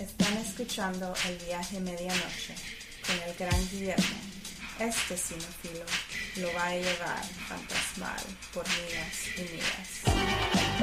Están escuchando El viaje medianoche con el gran Guillermo. Este cinefilo lo va a llevar fantasmal por millas y millas.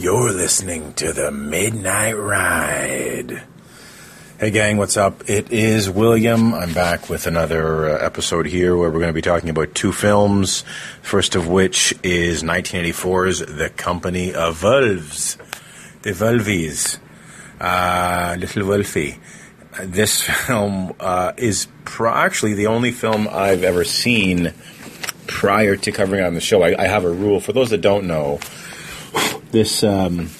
You're listening to the Midnight Ride. Hey, gang, what's up? It is William. I'm back with another uh, episode here where we're going to be talking about two films. First of which is 1984's The Company of Wolves. The Wolfies. Uh, Little Wolfie. This film uh, is pro- actually the only film I've ever seen prior to covering it on the show. I, I have a rule. For those that don't know, this um,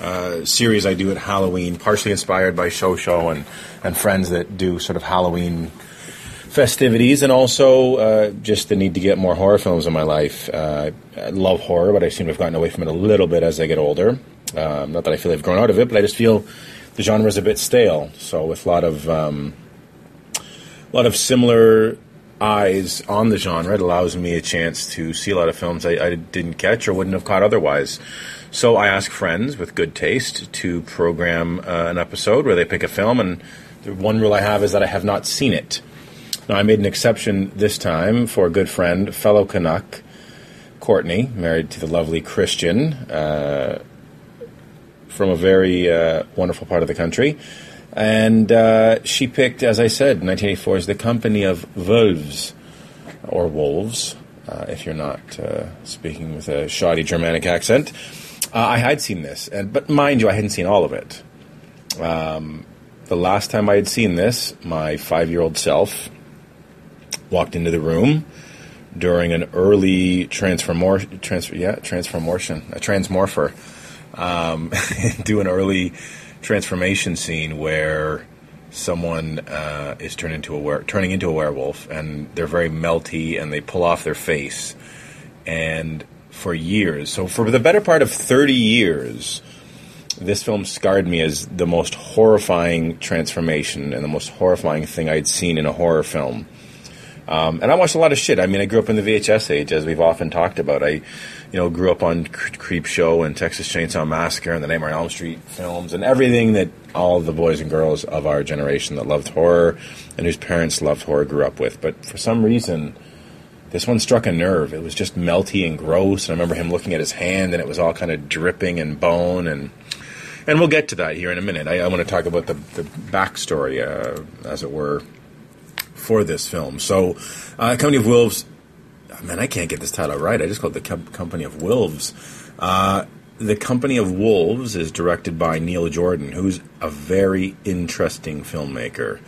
uh, series I do at Halloween, partially inspired by Show and, and friends that do sort of Halloween festivities, and also uh, just the need to get more horror films in my life. Uh, I love horror, but I seem to have gotten away from it a little bit as I get older. Um, not that I feel I've grown out of it, but I just feel the genre is a bit stale. So with a lot of um, a lot of similar eyes on the genre. It allows me a chance to see a lot of films I, I didn't catch or wouldn't have caught otherwise. So I ask friends with good taste to program uh, an episode where they pick a film, and the one rule I have is that I have not seen it. Now, I made an exception this time for a good friend, fellow Canuck, Courtney, married to the lovely Christian uh, from a very uh, wonderful part of the country. And uh, she picked, as I said, 1984 is The Company of Wolves, or Wolves, uh, if you're not uh, speaking with a shoddy Germanic accent. Uh, I had seen this, and but mind you, I hadn't seen all of it. Um, the last time I had seen this, my five-year-old self walked into the room during an early transformor, transfer, yeah, transformation, a transmorpher, um, do an early transformation scene where someone uh, is turned into a were- turning into a werewolf, and they're very melty, and they pull off their face, and for years, so for the better part of thirty years, this film scarred me as the most horrifying transformation and the most horrifying thing I'd seen in a horror film. Um, and I watched a lot of shit. I mean, I grew up in the VHS age, as we've often talked about. I, you know, grew up on Cre- Creep Show and Texas Chainsaw Massacre and the Nightmare on Elm Street films and everything that all the boys and girls of our generation that loved horror and whose parents loved horror grew up with. But for some reason, this one struck a nerve. It was just melty and gross. And I remember him looking at his hand, and it was all kind of dripping and bone. And and we'll get to that here in a minute. I, I want to talk about the the backstory, uh, as it were, for this film. So, uh, Company of Wolves. Man, I can't get this title right. I just called it the Com- Company of Wolves. Uh, the Company of Wolves is directed by Neil Jordan, who's a very interesting filmmaker.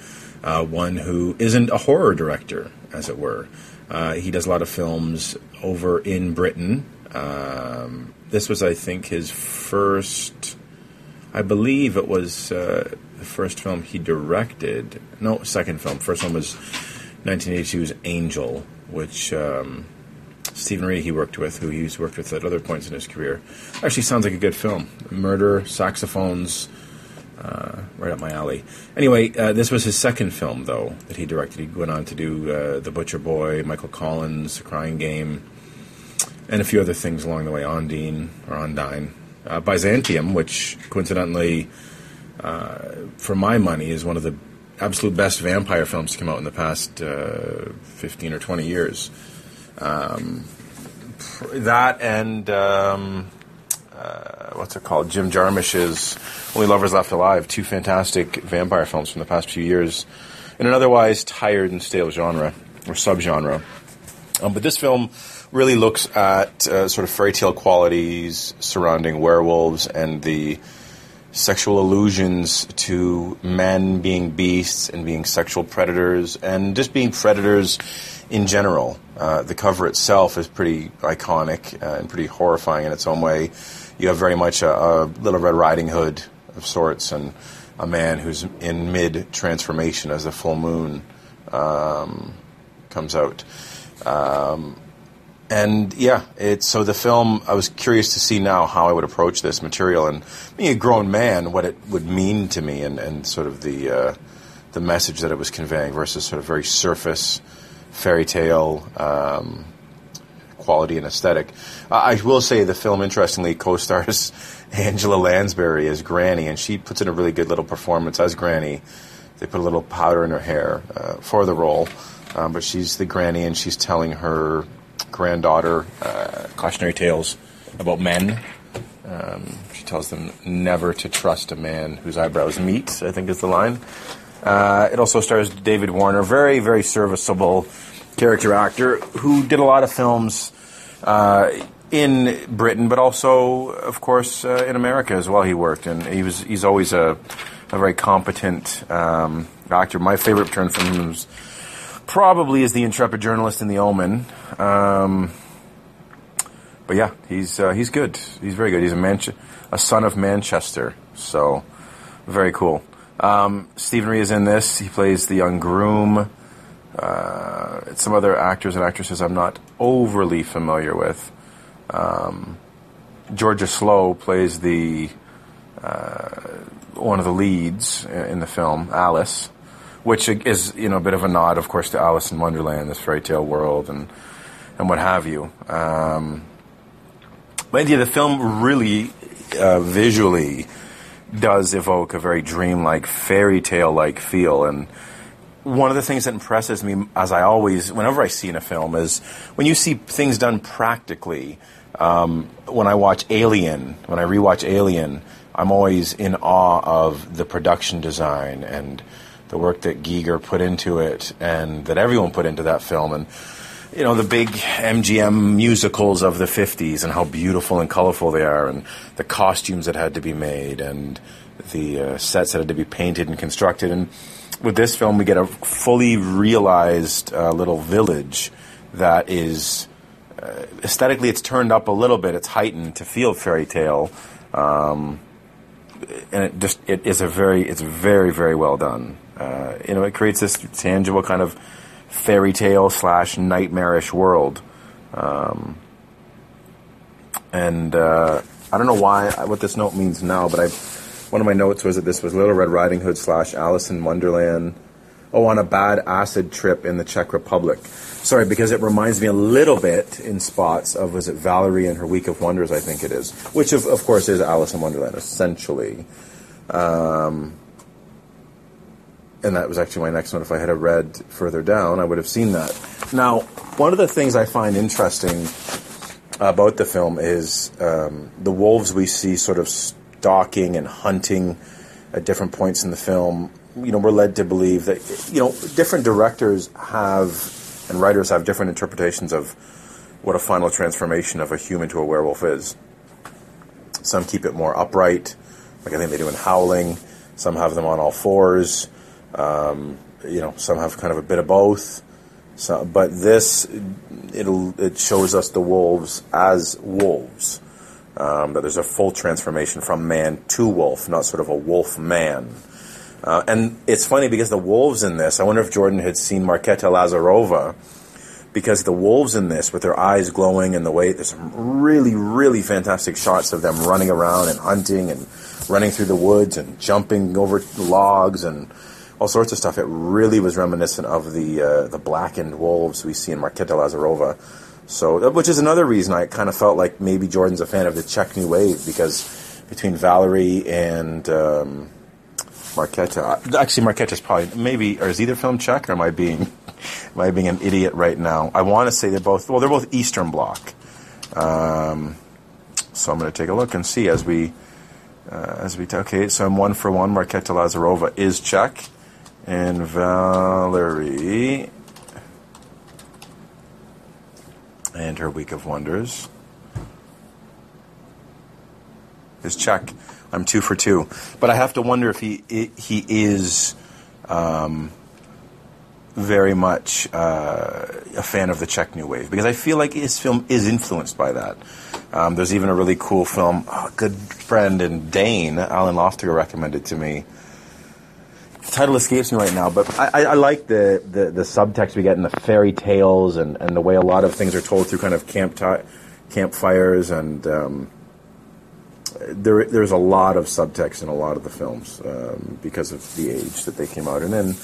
Uh, one who isn't a horror director, as it were. Uh, he does a lot of films over in Britain. Um, this was, I think, his first. I believe it was uh, the first film he directed. No, second film. First one was 1982's Angel, which um, Stephen he worked with, who he's worked with at other points in his career. Actually, sounds like a good film. Murder, saxophones, uh, right up my alley. Anyway, uh, this was his second film, though, that he directed. He went on to do uh, The Butcher Boy, Michael Collins, The Crying Game, and a few other things along the way. Ondine or Ondine, uh, Byzantium, which coincidentally, uh, for my money, is one of the absolute best vampire films to come out in the past uh, fifteen or twenty years. Um, that and um, uh, what's it called? Jim Jarmusch's Only Lovers Left Alive. Two fantastic vampire films from the past few years in an otherwise tired and stale genre or subgenre. Um, but this film really looks at uh, sort of fairy tale qualities surrounding werewolves and the sexual allusions to men being beasts and being sexual predators and just being predators in general. Uh, the cover itself is pretty iconic uh, and pretty horrifying in its own way. You have very much a, a Little Red Riding Hood of sorts and a man who's in mid transformation as the full moon um, comes out. Um, and yeah, it's so the film. I was curious to see now how I would approach this material, and being a grown man, what it would mean to me, and, and sort of the uh, the message that it was conveying versus sort of very surface fairy tale um, quality and aesthetic. Uh, I will say the film, interestingly, co-stars Angela Lansbury as Granny, and she puts in a really good little performance as Granny. They put a little powder in her hair uh, for the role, um, but she's the Granny, and she's telling her granddaughter uh, cautionary tales about men. Um, she tells them never to trust a man whose eyebrows meet. I think is the line. Uh, it also stars David Warner, very very serviceable character actor who did a lot of films in Britain, but also, of course, uh, in America as well. He worked, and he was he's always a, a very competent um, actor. My favorite turn from him was probably is the intrepid journalist in The Omen. Um, but yeah, he's uh, he's good. He's very good. He's a Manche- a son of Manchester, so very cool. Um, Stephen Rea is in this. He plays the young groom. Uh, some other actors and actresses I'm not overly familiar with. Um, Georgia Slowe plays the uh, one of the leads in the film, Alice which is you know a bit of a nod, of course, to Alice in Wonderland, this fairy tale world, and and what have you. Um, but yeah, the film really uh, visually does evoke a very dreamlike, fairy tale like feel, and one of the things that impresses me, as I always, whenever I see in a film, is when you see things done practically. Um, when I watch Alien, when I rewatch Alien, I'm always in awe of the production design and the work that Giger put into it and that everyone put into that film and you know the big MGM musicals of the 50s and how beautiful and colorful they are and the costumes that had to be made and the uh, sets that had to be painted and constructed and with this film we get a fully realized uh, little village that is uh, aesthetically it's turned up a little bit. It's heightened to feel fairy tale. Um, and it just it is a very it's very very well done. Uh, you know, it creates this tangible kind of fairy tale slash nightmarish world. Um, and uh, I don't know why what this note means now, but I one of my notes was that this was Little Red Riding Hood slash Alice in Wonderland. Oh, on a bad acid trip in the Czech Republic. Sorry, because it reminds me a little bit in spots of was it Valerie and her Week of Wonders? I think it is, which of, of course is Alice in Wonderland essentially. Um, and that was actually my next one. If I had read further down, I would have seen that. Now, one of the things I find interesting about the film is um, the wolves we see sort of stalking and hunting at different points in the film. You know, we're led to believe that you know different directors have and writers have different interpretations of what a final transformation of a human to a werewolf is. Some keep it more upright, like I think they do in Howling. Some have them on all fours. Um, you know, some have kind of a bit of both. So, but this, it'll, it shows us the wolves as wolves. Um, that there's a full transformation from man to wolf, not sort of a wolf man. Uh, and it's funny because the wolves in this, I wonder if Jordan had seen Marketa Lazarova, because the wolves in this, with their eyes glowing and the way, there's some really, really fantastic shots of them running around and hunting and running through the woods and jumping over logs and all sorts of stuff. It really was reminiscent of the uh, the blackened wolves we see in Marketa Lazarova. So, uh, which is another reason I kind of felt like maybe Jordan's a fan of the Czech New Wave because between Valerie and um, uh, actually Marketa's probably maybe or is either film Czech or am I being am I being an idiot right now? I want to say they're both well they're both Eastern Bloc. Um, So I'm going to take a look and see as we uh, as we t- okay. So I'm one for one. Marketa Lazarova is Czech, and Valerie and her Week of Wonders is Czech. I'm two for two, but I have to wonder if he he is um, very much uh, a fan of the Czech New Wave because I feel like his film is influenced by that. Um, there's even a really cool film, oh, good friend and Dane, Alan Loftiger recommended to me. The title escapes me right now, but I, I, like the, the, the, subtext we get in the fairy tales and, and the way a lot of things are told through kind of camp t- campfires and um, there, there's a lot of subtext in a lot of the films um, because of the age that they came out in, and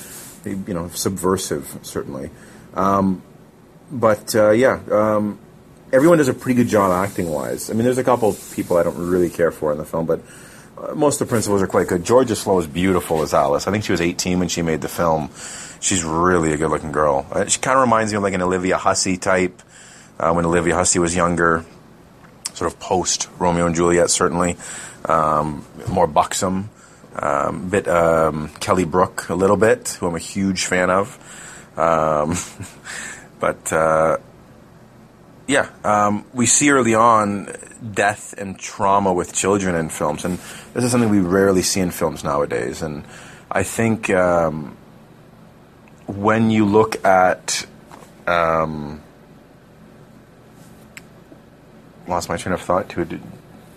you know, subversive certainly. Um, but uh, yeah, um, everyone does a pretty good job acting wise. I mean, there's a couple people I don't really care for in the film, but most of the principals are quite good. Georgia Slowe is beautiful as Alice. I think she was 18 when she made the film. She's really a good looking girl. Uh, she kind of reminds me of like an Olivia Hussey type uh, when Olivia Hussey was younger sort of post Romeo and Juliet, certainly. Um, more buxom. Um, bit um, Kelly Brook a little bit, who I'm a huge fan of. Um, but uh, yeah, um, we see early on death and trauma with children in films, and this is something we rarely see in films nowadays. And I think um, when you look at um, lost my train of thought to a,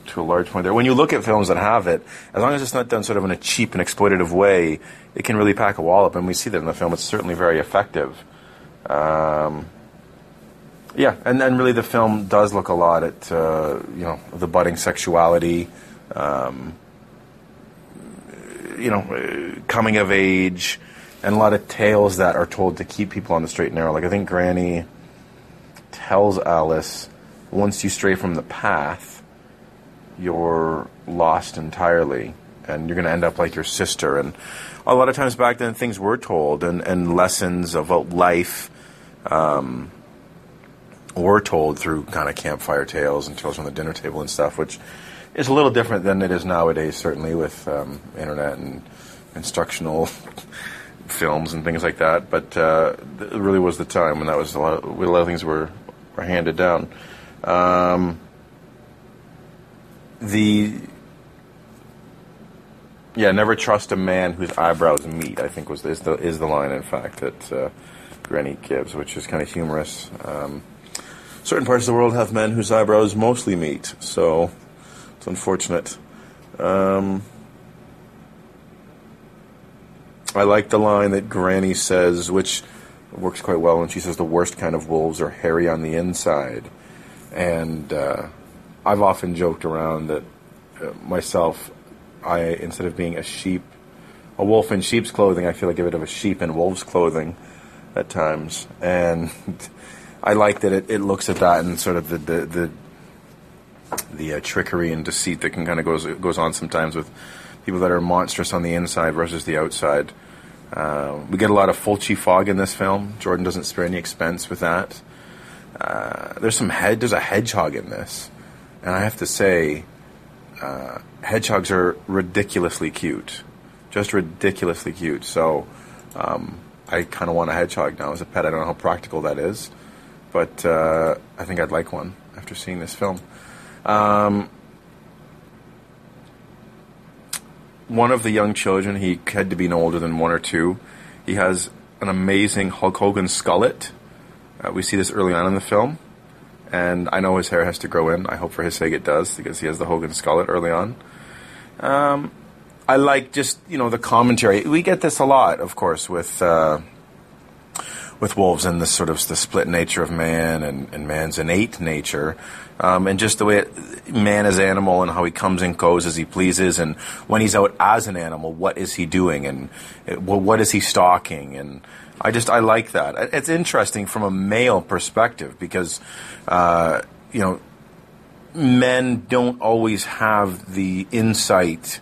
to a large point there. When you look at films that have it, as long as it's not done sort of in a cheap and exploitative way, it can really pack a wallop, and we see that in the film. It's certainly very effective. Um, yeah, and then really the film does look a lot at uh, you know the budding sexuality, um, you know, coming of age, and a lot of tales that are told to keep people on the straight and narrow. Like I think Granny tells Alice once you stray from the path, you're lost entirely, and you're going to end up like your sister. And a lot of times back then, things were told, and, and lessons about life um, were told through kind of campfire tales and tales from the dinner table and stuff, which is a little different than it is nowadays, certainly with um, internet and instructional films and things like that. But uh, it really was the time when that was a lot. Of, a lot of things were were handed down. Um, the yeah, never trust a man whose eyebrows meet. I think was is the is the line in fact that uh, Granny gives, which is kind of humorous. Um, certain parts of the world have men whose eyebrows mostly meet, so it's unfortunate. Um, I like the line that Granny says, which works quite well and she says the worst kind of wolves are hairy on the inside. And uh, I've often joked around that uh, myself, I instead of being a sheep, a wolf in sheep's clothing, I feel like a bit of a sheep in wolf's clothing at times. And I like that it, it looks at that and sort of the the the, the uh, trickery and deceit that can kind of goes goes on sometimes with people that are monstrous on the inside versus the outside. Uh, we get a lot of Fulci fog in this film. Jordan doesn't spare any expense with that. Uh, there's some head. There's a hedgehog in this, and I have to say, uh, hedgehogs are ridiculously cute, just ridiculously cute. So, um, I kind of want a hedgehog now as a pet. I don't know how practical that is, but uh, I think I'd like one after seeing this film. Um, one of the young children, he had to be no older than one or two. He has an amazing Hulk Hogan skullet uh, we see this early on in the film, and I know his hair has to grow in. I hope for his sake it does because he has the Hogan skullet early on. Um, I like just you know the commentary. We get this a lot, of course, with uh, with wolves and the sort of the split nature of man and, and man's innate nature, um, and just the way it, man is animal and how he comes and goes as he pleases, and when he's out as an animal, what is he doing, and well, what is he stalking, and I just I like that. It's interesting from a male perspective because uh, you know men don't always have the insight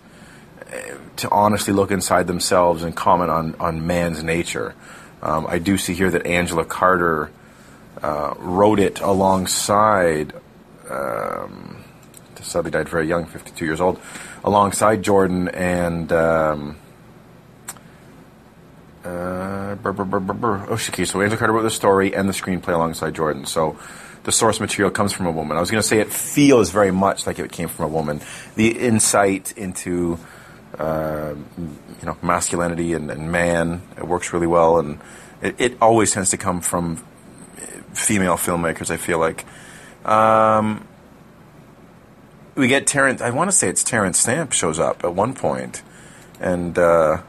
uh, to honestly look inside themselves and comment on on man's nature. Um, I do see here that Angela Carter uh, wrote it alongside. Um, sadly died very young, 52 years old, alongside Jordan and. Um, uh, brr, brr. Oh, so Angela Carter wrote the story and the screenplay alongside Jordan. So the source material comes from a woman. I was going to say it feels very much like it came from a woman. The insight into uh, you know masculinity and, and, man it works really well, and it, it, always tends to come from female filmmakers. I feel like. Um, we get Terrence. I want to say it's Terrence Stamp shows up at one point, and uh,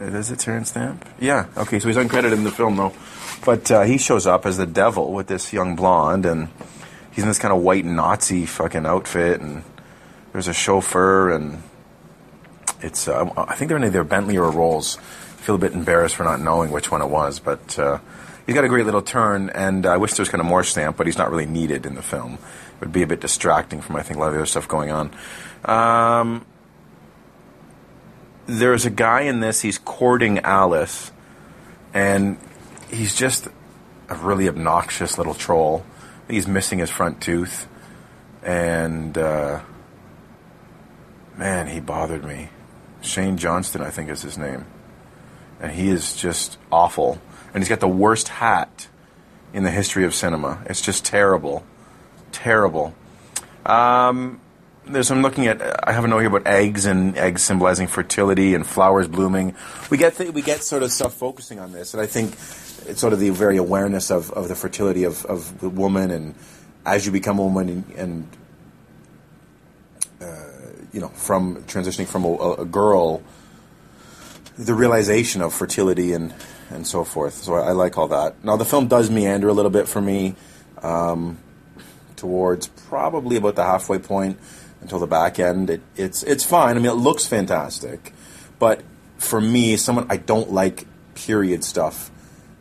is it Terrence Stamp? Yeah. Okay, so he's uncredited in the film though, but uh, he shows up as the devil with this young blonde, and he's in this kind of white Nazi fucking outfit, and there's a chauffeur, and it's uh, I think they're in either Bentley or Rolls. I feel a bit embarrassed for not knowing which one it was, but uh, he's got a great little turn, and I wish there was kind of more Stamp, but he's not really needed in the film. It would be a bit distracting from I think a lot of the other stuff going on. Um, there's a guy in this. He's courting Alice, and he's just a really obnoxious little troll. He's missing his front tooth, and uh, man, he bothered me. Shane Johnstone, I think, is his name, and he is just awful. And he's got the worst hat in the history of cinema. It's just terrible, terrible. Um, there's I'm looking at I have a note here about eggs and eggs symbolizing fertility and flowers blooming. We get th- we get sort of stuff focusing on this, and I think it's sort of the very awareness of, of the fertility of, of the woman, and as you become a woman and, and you know from transitioning from a, a, girl, the realization of fertility and and so forth. So I, I, like all that. Now the film does meander a little bit for me. Um, towards probably about the halfway point until the back end. It, it's it's fine. I mean, it looks fantastic, but for me, someone I don't like period stuff,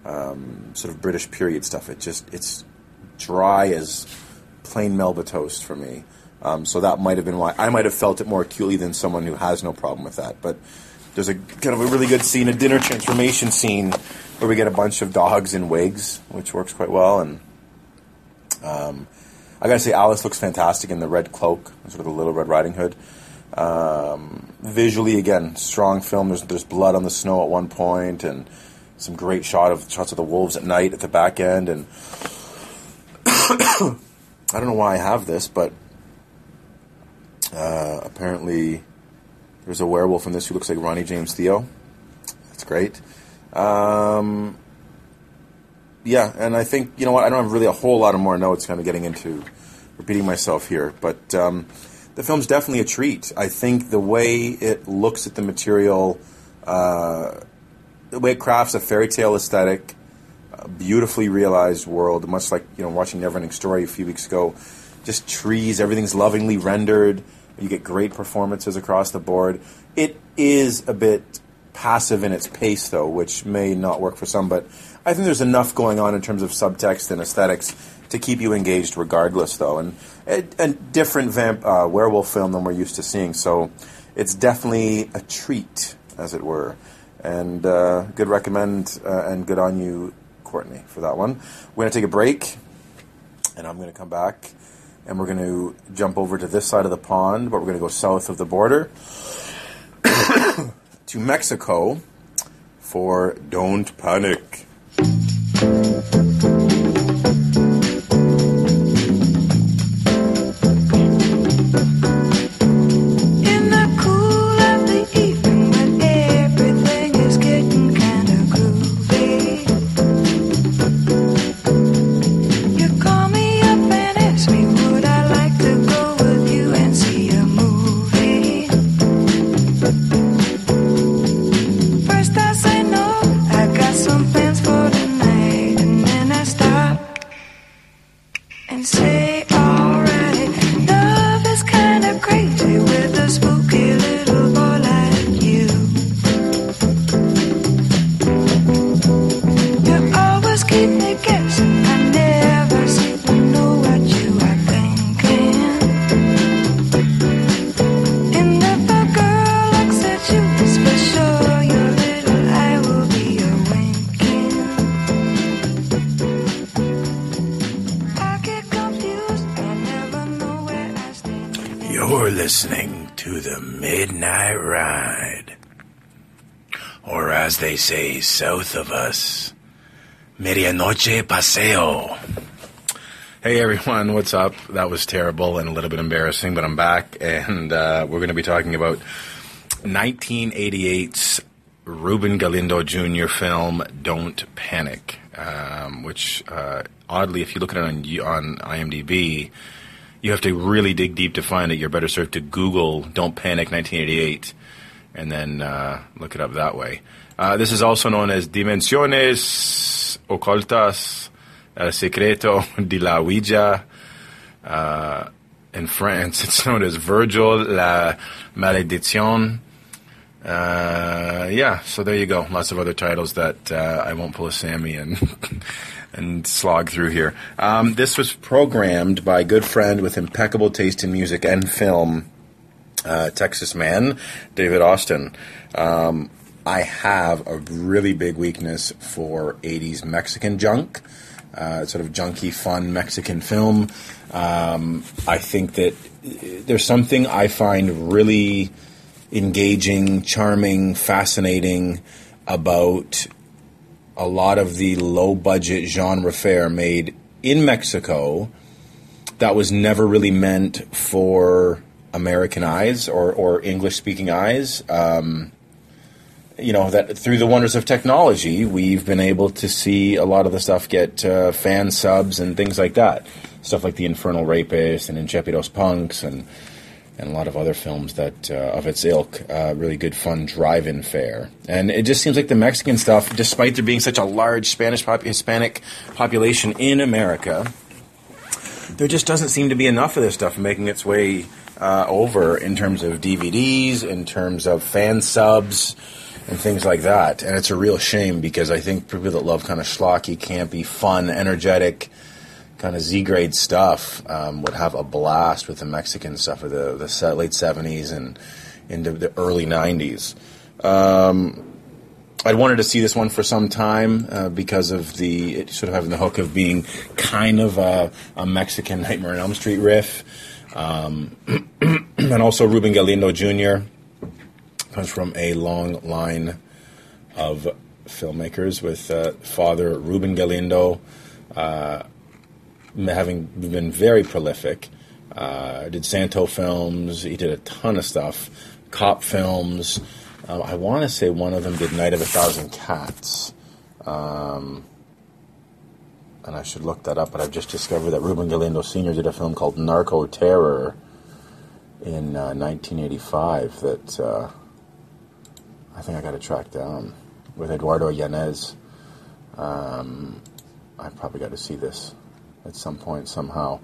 um, sort of British period stuff. It just it's dry as plain Melba toast for me. Um, so that might have been why I might have felt it more acutely than someone who has no problem with that. But there's a kind of a really good scene, a dinner transformation scene, where we get a bunch of dogs in wigs, which works quite well, and um, I gotta say, Alice looks fantastic in the red cloak, sort of the Little Red Riding Hood. Um, visually, again, strong film. There's there's blood on the snow at one point, and some great shot of shots of the wolves at night at the back end. And I don't know why I have this, but uh, apparently there's a werewolf in this who looks like Ronnie James Dio. That's great. Um, yeah, and I think you know what I don't have really a whole lot of more notes. Kind of getting into repeating myself here, but um, the film's definitely a treat. I think the way it looks at the material, uh, the way it crafts a fairy tale aesthetic, a beautifully realized world, much like you know watching Neverending Story a few weeks ago. Just trees, everything's lovingly rendered. You get great performances across the board. It is a bit passive in its pace, though, which may not work for some, but I think there's enough going on in terms of subtext and aesthetics to keep you engaged regardless, though. And a, different vamp, uh, werewolf film than we're used to seeing. So it's definitely a treat, as it were. And uh, good recommend uh, and good on you, Courtney, for that one. We're going to take a break, and I'm going to come back, and we're going to jump over to this side of the pond, but we're going to go south of the border to Mexico for Don't Panic. Say south of us, Medianoche Paseo. Hey everyone, what's up? That was terrible and a little bit embarrassing, but I'm back and uh, we're going to be talking about 1988's Ruben Galindo Jr. film Don't Panic, um, which uh, oddly, if you look at it on, on IMDb, you have to really dig deep to find it. You're better served to Google "Don't Panic" 1988 and then uh, look it up that way. Uh, this is also known as Dimensiones Ocultas, El Secreto de la Ouija. Uh, in France, it's known as Virgil la Malédiction. Uh, yeah, so there you go. Lots of other titles that uh, I won't pull a Sammy and and slog through here. Um, this was programmed by a good friend with impeccable taste in music and film, uh, Texas man, David Austin. Um, I have a really big weakness for 80s Mexican junk, uh, sort of junky, fun Mexican film. Um, I think that there's something I find really engaging, charming, fascinating about a lot of the low budget genre fare made in Mexico that was never really meant for American eyes or, or English speaking eyes. Um, you know, that through the wonders of technology, we've been able to see a lot of the stuff get uh, fan subs and things like that. Stuff like The Infernal Rapist and Intrepidos Punks and and a lot of other films that uh, of its ilk. Uh, really good, fun drive-in fare, and it just seems like the Mexican stuff, despite there being such a large Spanish pop- Hispanic population in America, there just doesn't seem to be enough of this stuff making its way uh, over in terms of DVDs, in terms of fan subs. And things like that, and it's a real shame because I think people that love kind of schlocky, campy, fun, energetic, kind of Z grade stuff um, would have a blast with the Mexican stuff of the, the late 70s and into the early 90s. Um, I'd wanted to see this one for some time uh, because of the it sort of having the hook of being kind of a, a Mexican Nightmare on Elm Street riff. Um, and also Ruben Galindo Jr. comes from a long line of filmmakers with uh, father Ruben Galindo, uh, having been very prolific. Uh, did Santo films. He did a ton of stuff. Cop films. Uh, I want to say one of them did Night of a Thousand Cats. Um, and I should look that up, but I've just discovered that Ruben Galindo Sr. did a film called Narco Terror in uh, 1985 that uh, I think I got to track down with Eduardo Yanez. Um, I probably got to see this at some point somehow.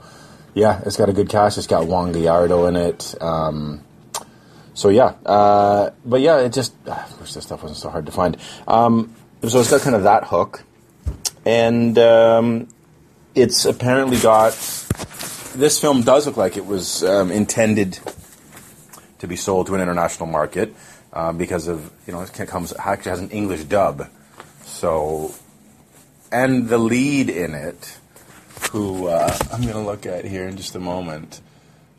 Yeah, it's got a good cast. It's got Juan Gallardo in it. Um, so yeah, uh, but yeah, it just uh, I wish this stuff wasn't so hard to find. Um, so it's got kind of that hook, and um, it's apparently got. This film does look like it was um, intended to be sold to an international market uh, because of you know it comes actually has an English dub, so and the lead in it who uh, I'm going to look at here in just a moment.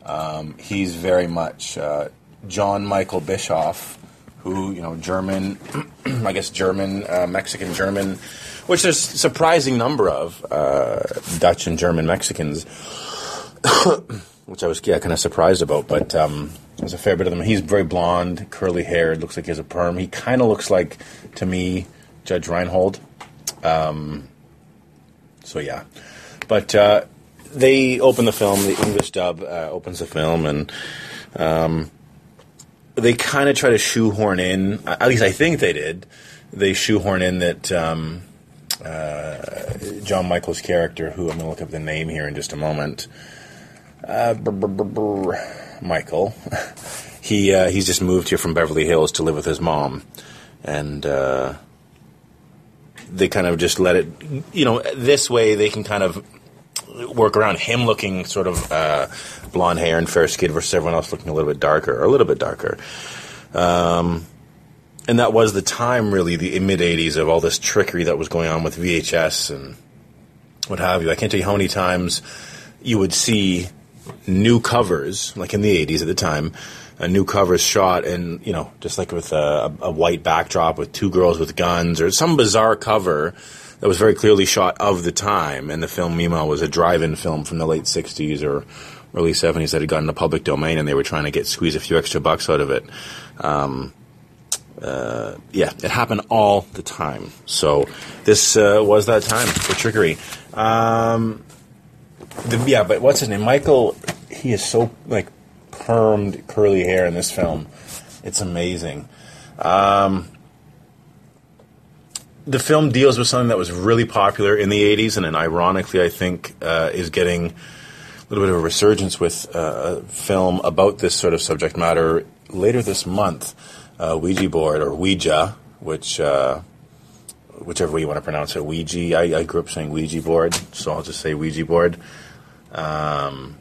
Um, he's very much uh, Jon Michael Bischof, who you know German, I guess German, uh, Mexican German, which there's a surprising number of uh, Dutch and German Mexicans, which I was yeah kind of surprised about. But um, there's a fair bit of them. He's very blonde, curly haired, looks like he has a perm. He kind of looks like to me Judge Reinhold. Um, so yeah. But uh, they open the film. The English dub uh, opens the film, and um, they kind of try to shoehorn in. At least I think they did. They shoehorn in that um, uh, John Michael's character, who I'm going to look up the name here in just a moment. Uh, Michael. he uh, he's just moved here from Beverly Hills to live with his mom, and uh, they kind of just let it. You know, this way they can kind of work around him looking sort of uh, blonde hair and fair skin versus everyone else looking a little bit darker, or a little bit darker. Um, and that was the time, really, the mid 80s of all this trickery that was going on with VHS and what have you. I can't tell you how many times you would see new covers, like in the 80s at the time, a new covers shot and, you know, just like with a, a white backdrop with two girls with guns or some bizarre cover that was very clearly shot of the time. And the film, meanwhile, was a drive-in film from the late 60s or early 70s that had gotten the public domain and they were trying to get squeeze a few extra bucks out of it. Um, uh, yeah, it happened all the time. So this uh, was that time for trickery. Um, the, yeah, but what's his name? Michael. He is so like permed curly hair in this film. It's amazing. Um, the film deals with something that was really popular in the 80s and then ironically I think uh, is getting a little bit of a resurgence with uh, a film about this sort of subject matter later this month, uh, Ouija board or Ouija, which uh, whichever way you want to pronounce it, Ouija. I, I, grew up saying Ouija board, so I'll just say Ouija board. Um,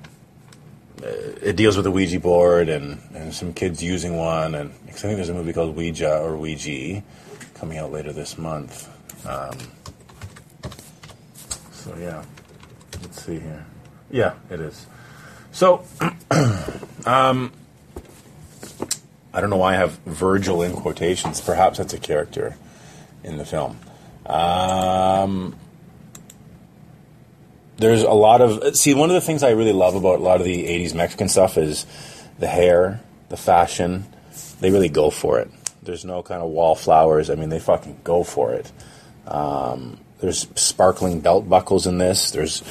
it deals with the Ouija board and, and some kids using one, and I think there's a movie called Ouija or Ouija coming out later this month. Um, so yeah, let's see here. Yeah, it is. So, um, I don't know why I have Virgil in quotations. Perhaps that's a character in the film. Um, there's a lot of see. One of the things I really love about a lot of the '80s Mexican stuff is the hair, the fashion. They really go for it. There's no kind of wallflowers. I mean, they fucking go for it. Um, there's sparkling belt buckles in this. There's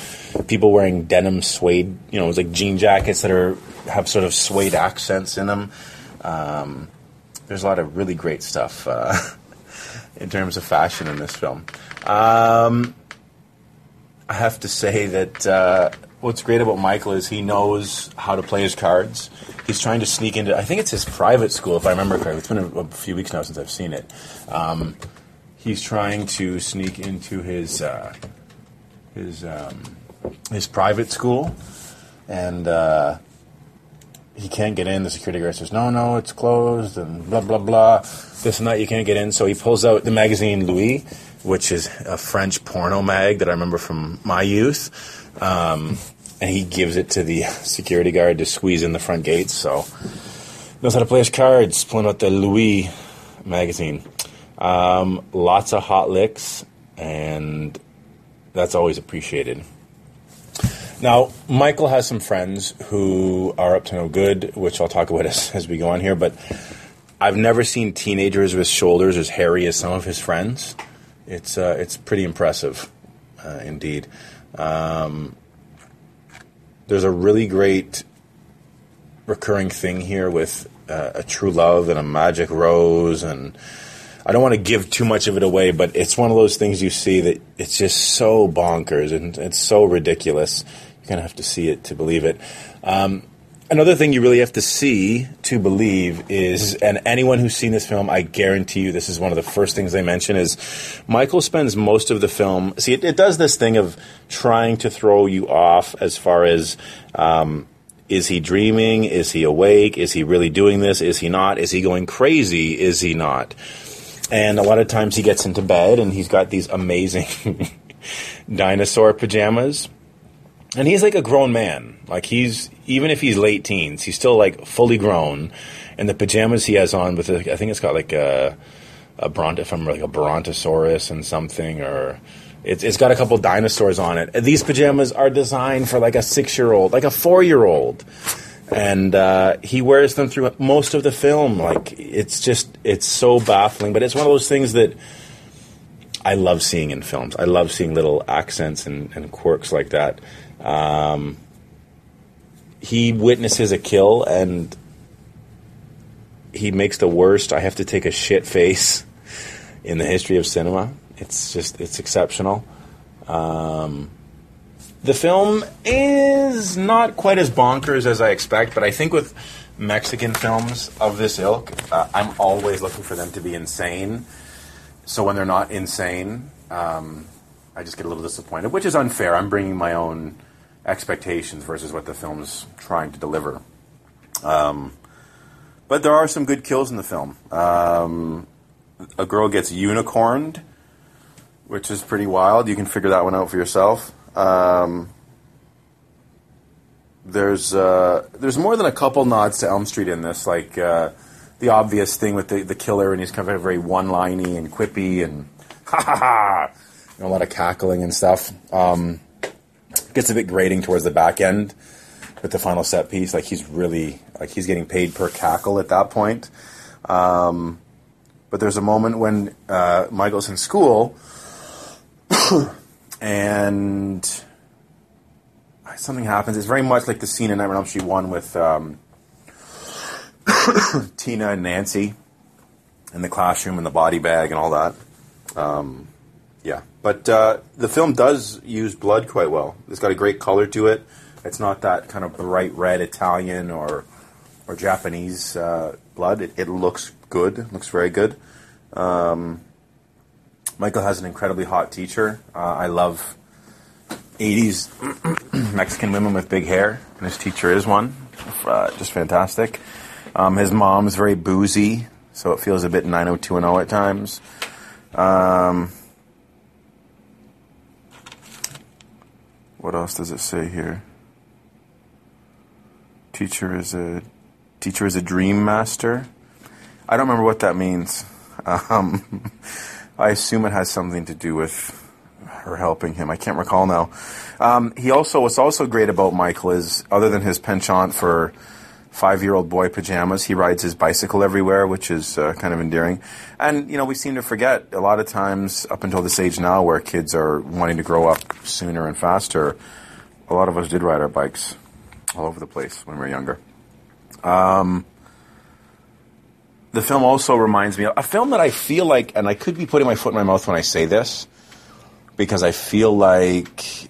people wearing denim suede, you know, it's like jean jackets that are have sort of suede accents in them. Um, there's a lot of really great stuff uh, in terms of fashion in this film. Um, I have to say that uh, what's great about Michael is he knows how to play his cards. He's trying to sneak into, I think it's his private school, if I remember correctly. It's been a, a few weeks now since I've seen it. Um, he's trying to sneak into his uh, his um, his private school, and uh, he can't get in. The security guard says, "No, no, it's closed," and blah blah blah. This and that, you can't get in. So he pulls out the magazine Lui, which is a French porno mag that I remember from my youth. Um, and he gives it to the security guard to squeeze in the front gates. So knows how to play his cards, pulling out the Lui magazine. Um, lots of hot licks, and that's always appreciated. Now, Michael has some friends who are up to no good, which I'll talk about as, as we go on here, but I've never seen teenagers with shoulders as hairy as some of his friends. It's, uh, it's pretty impressive, uh, indeed. Um, there's a really great recurring thing here with uh, a true love and a magic rose and I don't want to give too much of it away, but it's one of those things you see that it's just so bonkers and it's so ridiculous. You kind of have to see it to believe it. Um, another thing you really have to see to believe is, and anyone who's seen this film, I guarantee you, this is one of the first things they mention is Michael spends most of the film. See, it, it does this thing of trying to throw you off as far as. Um, is he dreaming? Is he awake? Is he really doing this? Is he not? Is he going crazy? Is he not? And a lot of times he gets into bed and he's got these amazing dinosaur pajamas. And he's like a grown man. Like he's even if he's late teens, he's still like fully grown. And the pajamas he has on with I think it's got like a a bront if I'm like a brontosaurus and something or it's, it's got a couple dinosaurs on it. These pajamas are designed for like a six year old, like a four year old and uh, he wears them through most of the film. Like it's just it's so baffling, but it's one of those things that I love seeing in films. I love seeing little accents and, and quirks like that. Um, he witnesses a kill and he makes the worst. I have to take a shit face in the history of cinema. It's just it's exceptional. Um, the film is not quite as bonkers as I expect, but I think with Mexican films of this ilk, uh, I'm always looking for them to be insane. So when they're not insane, um, I just get a little disappointed, which is unfair. I'm bringing my own expectations versus what the film's trying to deliver. Um, but there are some good kills in the film. Um, a girl gets unicorned, which is pretty wild. You can figure that one out for yourself. Um, there's uh, there's more than a couple nods to Elm Street in this, like uh, the obvious thing with the, the killer, and he's kind of very one liney and quippy and ha ha ha, a lot of cackling and stuff. Um, gets a bit grating towards the back end with the final set piece. Like he's really like he's getting paid per cackle at that point. Um, but there's a moment when uh, Michael's in school and something happens. It's very much like the scene in Nightmare on Elm Street one with um, Tina and Nancy in the classroom and the body bag and all that. Um, yeah, but uh, the film does use blood quite well. It's got a great color to it. It's not that kind of bright red Italian or or Japanese uh, blood. It, it, looks good. It looks very good. Um, Michael has an incredibly hot teacher. Uh, I love 80s Mexican women with big hair, and his teacher is one. Uh, just fantastic. Um, his mom's very boozy, so it feels a bit 90210 at times. Um, what else does it say here? Teacher is a teacher is a dream master. I don't remember what that means. Um, I assume it has something to do with her helping him. I can't recall now. Um, he also what's also great about Michael is other than his penchant for five-year-old boy pajamas, he rides his bicycle everywhere, which is uh, kind of endearing. And you know, we seem to forget a lot of times up until this age now, where kids are wanting to grow up sooner and faster. A lot of us did ride our bikes all over the place when we were younger. Um, the film also reminds me of a film that I feel like, and I could be putting my foot in my mouth when I say this, because I feel like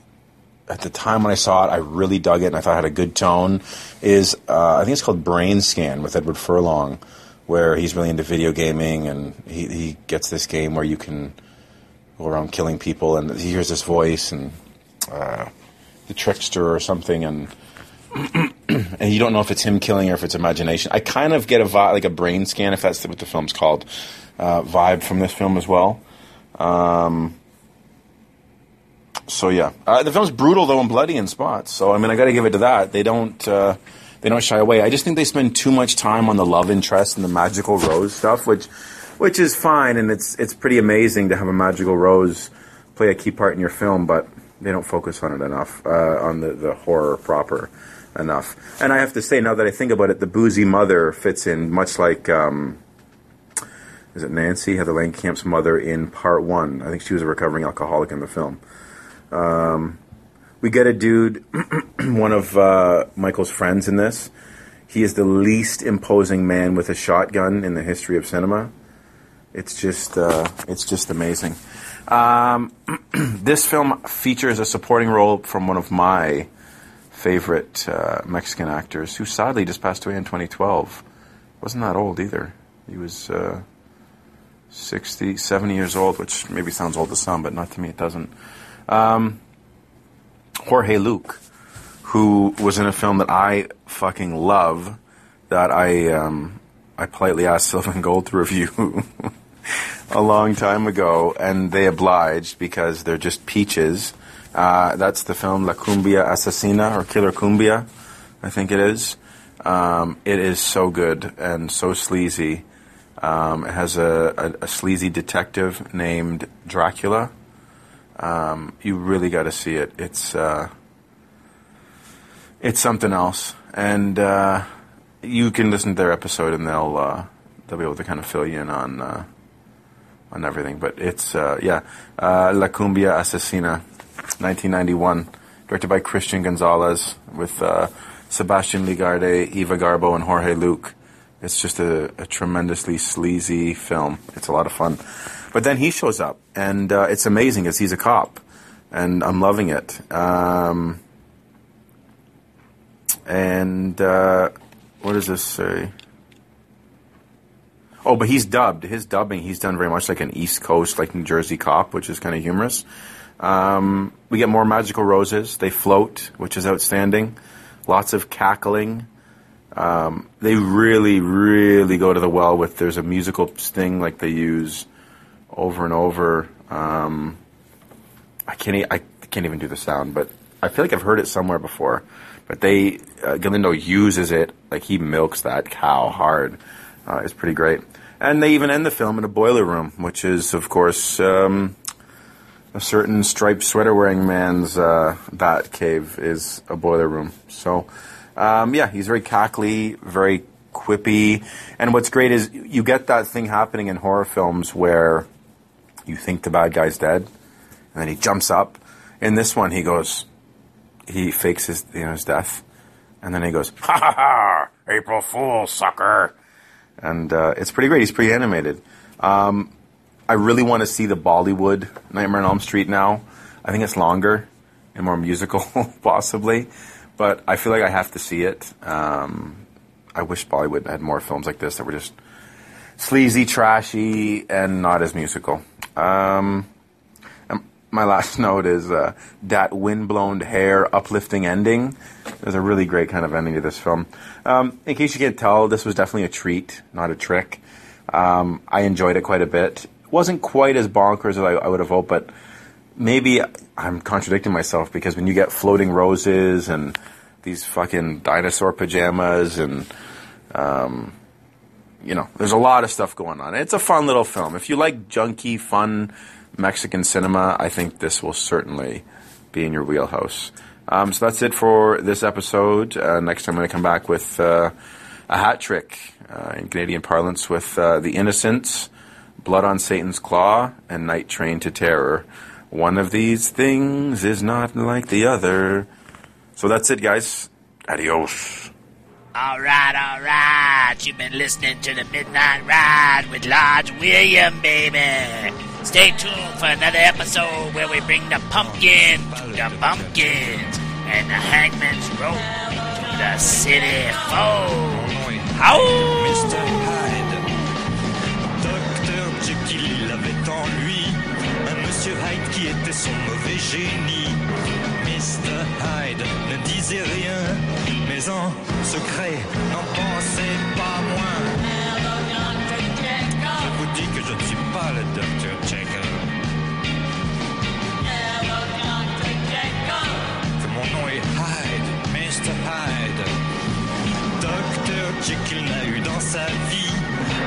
at the time when I saw it, I really dug it and I thought it had a good tone. Is uh, I think it's called Brain Scan with Edward Furlong, where he's really into video gaming and he, he gets this game where you can go around killing people and he hears this voice and uh, the trickster or something and and you don't know if it's him killing or if it's imagination. I kind of get a vibe, like a brain scan, if that's what the film's called, uh, vibe from this film as well. Um, so yeah, uh, the film's brutal though and bloody in spots. So I mean, I got to give it to that. They don't uh, they don't shy away. I just think they spend too much time on the love interest and the magical rose stuff, which which is fine and it's it's pretty amazing to have a magical rose play a key part in your film, but they don't focus on it enough uh, on the the horror proper enough. And I have to say, now that I think about it, the boozy mother fits in much like. Um, is it Nancy Heather Langenkamp's mother in part one? I think she was a recovering alcoholic in the film. Um, we get a dude, one of uh, Michael's friends in this. He is the least imposing man with a shotgun in the history of cinema. It's just, uh, it's just amazing. Um, this film features a supporting role from one of my favorite uh, Mexican actors, who sadly just passed away in 2012. Wasn't that old either. He was uh, 60, 70 years old, which maybe sounds old to some, but not to me, it doesn't. Um, Jorge Luke, who was in a film that I fucking love, that I um, I politely asked Sylvan Gold to review a long time ago, and they obliged because they're just peaches. Uh, that's the film La Cumbia Asesina or Killer Cumbia, I think it is. Um, it is so good and so sleazy. Um, it has a, a, a sleazy detective named Dracula um, you really got to see it. It's uh, it's something else, and uh, you can listen to their episode, and they'll uh, they'll be able to kind of fill you in on uh, on everything. But it's uh, yeah, uh, La Cumbia Asesina, 1991, directed by Christian Gonzalez with Sebastian Ligarde, Eva Garbo, and Jorge Luke. It's just a, a tremendously sleazy film. It's a lot of fun. But then he shows up, and uh, it's amazing as he's a cop, and I'm loving it. Um, and uh, what does this say? Oh, but he's dubbed. His dubbing, he's done very much like an East Coast, like New Jersey cop, which is kind of humorous. Um, we get more magical roses. They float, which is outstanding. Lots of cackling. Um, they really, really go to the well with. There's a musical sting like they use over and over. Um, I can't. I can't even do the sound, but I feel like I've heard it somewhere before. but they uh, Galindo uses it like he milks that cow hard. Uh, it's pretty great, and they even end the film in a boiler room, which is of course um, a certain striped sweater wearing man's uh, bat cave is a boiler room. So um, yeah, he's very cackly, very quippy, and what's great is you get that thing happening in horror films where you think the bad guy's dead, and then he jumps up. In this one, he goes, he fakes his you know his death, and then he goes, "Ha ha ha! April Fool, sucker!" And uh, it's pretty great. He's pretty animated. Um, I really want to see the Bollywood Nightmare on Elm Street now. I think it's longer and more musical, possibly, but I feel like I have to see it. Um, I wish Bollywood had more films like this that were just sleazy, trashy, and not as musical. Um, my last note is uh, that windblown hair, uplifting ending. There's a really great kind of ending to this film. Um, in case you can't tell, this was definitely a treat, not a trick. Um, I enjoyed it quite a bit. It wasn't quite as bonkers as I, I would have hoped, but maybe I'm contradicting myself because when you get floating roses and these fucking dinosaur pajamas and um, you know, there's a lot of stuff going on. It's a fun little film. If you like junky, fun Mexican cinema, I think this will certainly be in your wheelhouse. Um, so that's it for this episode. Uh, next time I'm going to come back with uh, a hat trick uh, in Canadian parlance with uh, The Innocents, Blood on Satan's Claw, and Night Train to Terror. One of these things is not like the other. So that's it, guys. Adios. All right, all right. You've been listening to the Midnite Ride with Large William, baby. Stay tuned for another episode where we bring the pumpkin to the pumpkins and the hangman's rope to the city folk. How? Mr. Hyde. Jekyll, en lui un Monsieur Hyde qui était son mauvais génie. Mr. Hyde ne disait rien, mais en secret n'en pensait pas moins. Je vous dis que je ne suis pas le Docteur Jekyll. Que mon nom est Hyde, Mr. Hyde. Docteur Jekyll n'a eu dans sa vie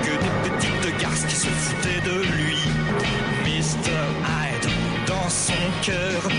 que des petites garces qui se foutaient de lui. Mr. Hyde, dans son cœur,